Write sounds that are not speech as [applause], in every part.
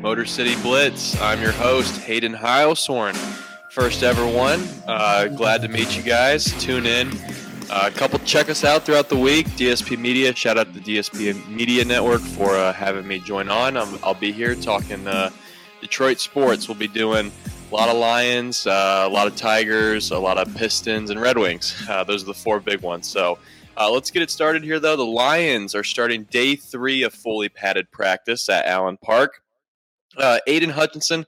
Motor City Blitz. I'm your host, Hayden Heilshorn. First ever one. Uh, glad to meet you guys. Tune in. Uh, couple check us out throughout the week. DSP Media. Shout out to DSP Media Network for uh, having me join on. i will be here talking uh, Detroit sports. We'll be doing a lot of Lions, uh, a lot of Tigers, a lot of Pistons, and Red Wings. Uh, those are the four big ones. So uh, let's get it started here, though. The Lions are starting day three of fully padded practice at Allen Park. Uh, Aidan Hutchinson,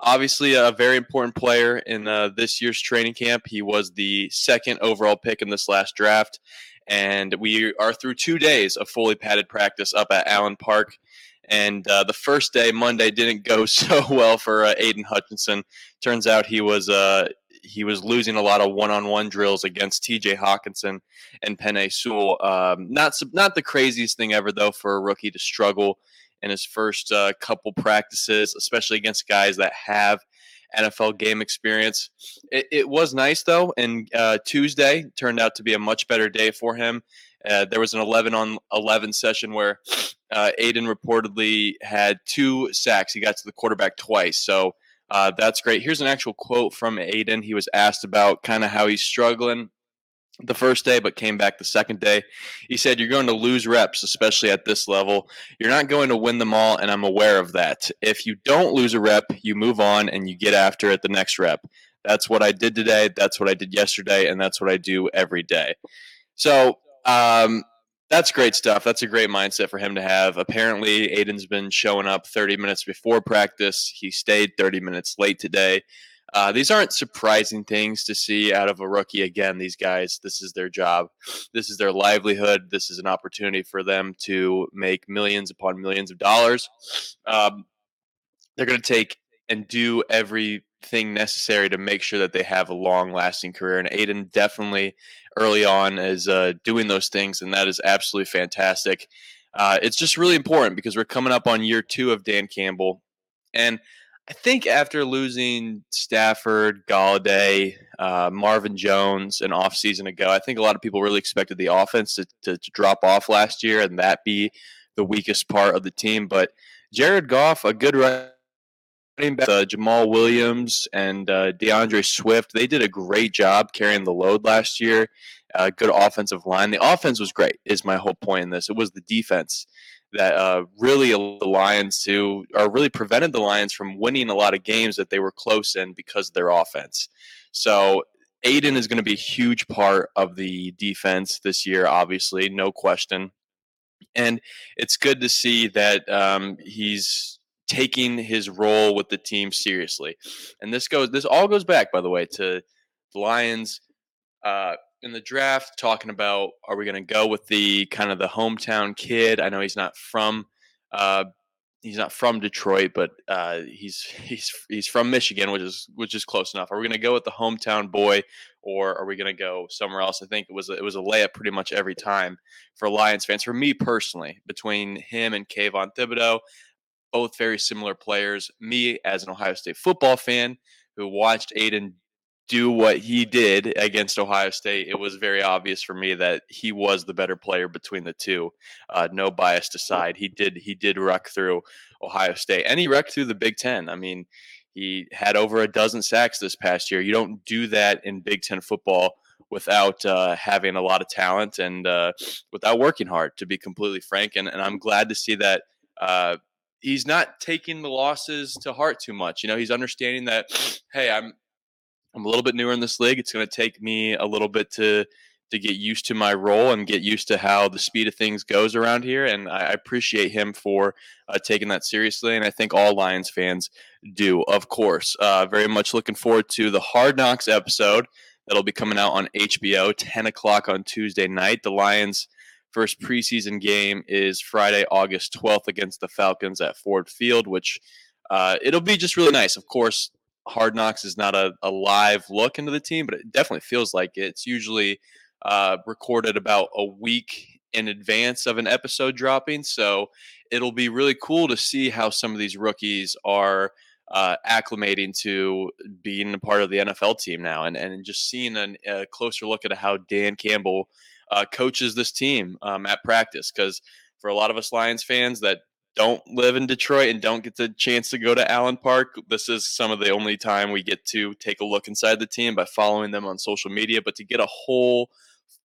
obviously a very important player in uh, this year's training camp. He was the second overall pick in this last draft. And we are through two days of fully padded practice up at Allen Park. And uh, the first day, Monday, didn't go [laughs] so well for uh, Aidan Hutchinson. Turns out he was uh, he was losing a lot of one-on-one drills against T.J. Hockenson and Penei Sewell. Um, not not the craziest thing ever though for a rookie to struggle in his first uh, couple practices, especially against guys that have NFL game experience. It, it was nice though, and uh, Tuesday turned out to be a much better day for him. Uh, there was an 11 on 11 session where uh, Aidan reportedly had two sacks. He got to the quarterback twice. So uh, that's great. Here's an actual quote from Aidan. He was asked about kind of how he's struggling the first day, but came back the second day. He said, You're going to lose reps, especially at this level. You're not going to win them all, and I'm aware of that. If you don't lose a rep, you move on and you get after it the next rep. That's what I did today. That's what I did yesterday, and that's what I do every day. So, um, that's great stuff. That's a great mindset for him to have. Apparently, Aidan's been showing up 30 minutes before practice. He stayed 30 minutes late today. Uh, these aren't surprising things to see out of a rookie. Again, these guys, this is their job, this is their livelihood. This is an opportunity for them to make millions upon millions of dollars. Um, they're going to take and do everything necessary to make sure that they have a long lasting career. And Aidan definitely early on is uh, doing those things, and that is absolutely fantastic. Uh, it's just really important because we're coming up on year two of Dan Campbell. And I think after losing Stafford, Golladay, uh, Marvin Jones an off season ago, I think a lot of people really expected the offense to, to, to, drop off last year and that be the weakest part of the team. But Jared Goff, a good running back, uh, Jamaal Williams and uh, D'Andre Swift, they did a great job carrying the load last year. Uh, good offensive line. The offense was great, is my whole point in this. It was the defense that uh, really the Lions to or really prevented the Lions from winning a lot of games that they were close in because of their offense. So Aidan is going to be a huge part of the defense this year, obviously, no question. And it's good to see that um, he's taking his role with the team seriously. And this goes, this all goes back, by the way, to the Lions. Uh, in the draft talking about are we going to go with the kind of the hometown kid? I know he's not from uh, he's not from Detroit, but uh, he's [laughs] he's he's from Michigan, which is which is close enough. Are we going to go with the hometown boy, or are we going to go somewhere else? I think it was a, it was a layup pretty much every time for Lions fans. For me personally, between him and Kayvon Thibodeaux, both very similar players. Me as an Ohio State football fan who watched Aidan do what he did against Ohio State, it was very obvious for me that he was the better player between the two. Uh, no bias aside, he did he did wreck through Ohio State, and he wrecked through the Big Ten. I mean, he had over a dozen sacks this past year. You don't do that in Big Ten football without uh, having a lot of talent and uh, without working hard. To be completely frank, and, and I'm glad to see that. Uh, he's not taking the losses to heart too much. You know, he's understanding that, hey, I'm I'm a little bit newer in this league. It's going to take me a little bit to to get used to my role and get used to how the speed of things goes around here. And I appreciate him for uh, taking that seriously. And I think all Lions fans do, of course. Uh, very much looking forward to the Hard Knocks episode that'll be coming out on HBO, 10 o'clock on Tuesday night. The Lions' first preseason game is Friday, August 12th against the Falcons at Ford Field, which uh, it'll be just really nice. Of course, Hard Knocks is not a, a live look into the team, but it definitely feels like it. it's usually uh, recorded about a week in advance of an episode dropping. So it'll be really cool to see how some of these rookies are uh, acclimating to being a part of the NFL team now and, and just seeing an, a closer look at how Dan Campbell uh, coaches this team um, at practice. Because for a lot of us Lions fans, that don't live in Detroit and don't get the chance to go to Allen Park, this is some of the only time we get to take a look inside the team by following them on social media. But to get a whole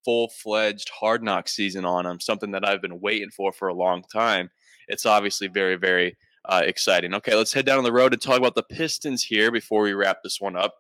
full fledged hard knock season on them, something that I've been waiting for for a long time, it's obviously very, very uh, exciting. Okay, let's head down the road and talk about the Pistons here before we wrap this one up.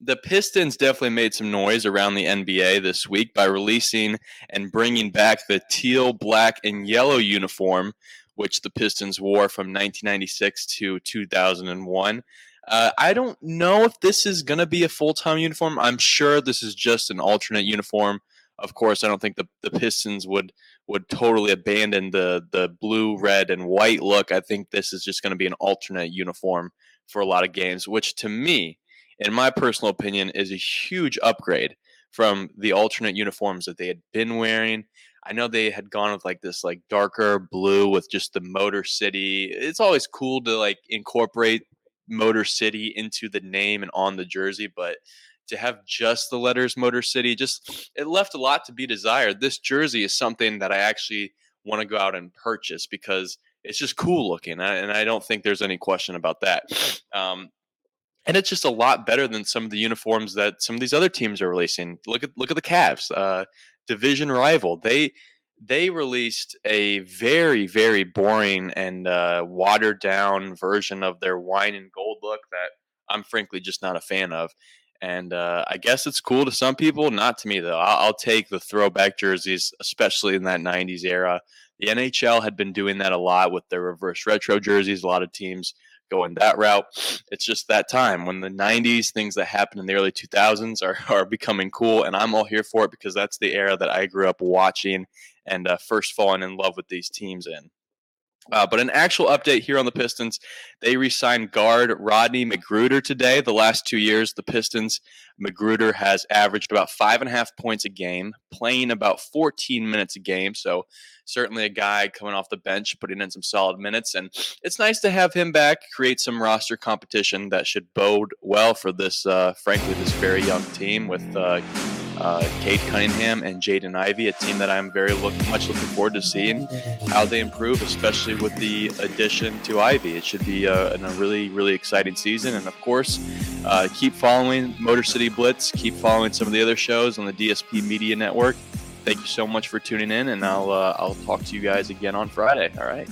The Pistons definitely made some noise around the NBA this week by releasing and bringing back the teal, black, and yellow uniform, which the Pistons wore from 1996 to 2001. Uh, I don't know if this is going to be a full time uniform. I'm sure this is just an alternate uniform. Of course, I don't think the, the Pistons would would totally abandon the the blue, red, and white look. I think this is just going to be an alternate uniform for a lot of games, which to me in my personal opinion, is a huge upgrade from the alternate uniforms that they had been wearing. I know they had gone with like this like darker blue with just the Motor City. It's always cool to like incorporate Motor City into the name and on the jersey, but to have just the letters Motor City just it left a lot to be desired. This jersey is something that I actually want to go out and purchase because it's just cool looking, and I don't think there's any question about that. [sniffs] Um, and it's just a lot better than some of the uniforms that some of these other teams are releasing. Look at look at the Cavs, uh, division rival. They they released a very very boring and uh, watered down version of their wine and gold look that I'm frankly just not a fan of. And uh, I guess it's cool to some people, not to me though. I'll, I'll take the throwback jerseys, especially in that '90s era. The NHL had been doing that a lot with their reverse retro jerseys. A lot of teams going that route. It's just that time when the 90s, things that happened in the early 2000s are, [laughs] are becoming cool. And I'm all here for it because that's the era that I grew up watching and uh, first falling in love with these teams in. Uh, but an actual update here on the Pistons, they re-signed guard Rodney McGruder today. The last two years, the Pistons, McGruder has averaged about five and a half points a game, playing about 14 minutes a game. So certainly a guy coming off the bench, putting in some solid minutes. And it's nice to have him back, create some roster competition that should bode well for this, uh, frankly, this very young team with uh, uh, Cade Cunningham and Jaden Ivey, a team that I'm very look, much looking forward to seeing how they improve, especially with the addition to Ivey. It should be a, a really, really exciting season. And of course, uh, keep following Motor City Blitz, keep following some of the other shows on the DSP Media Network. Thank you so much for tuning in, and I'll uh, I'll talk to you guys again on Friday. All right.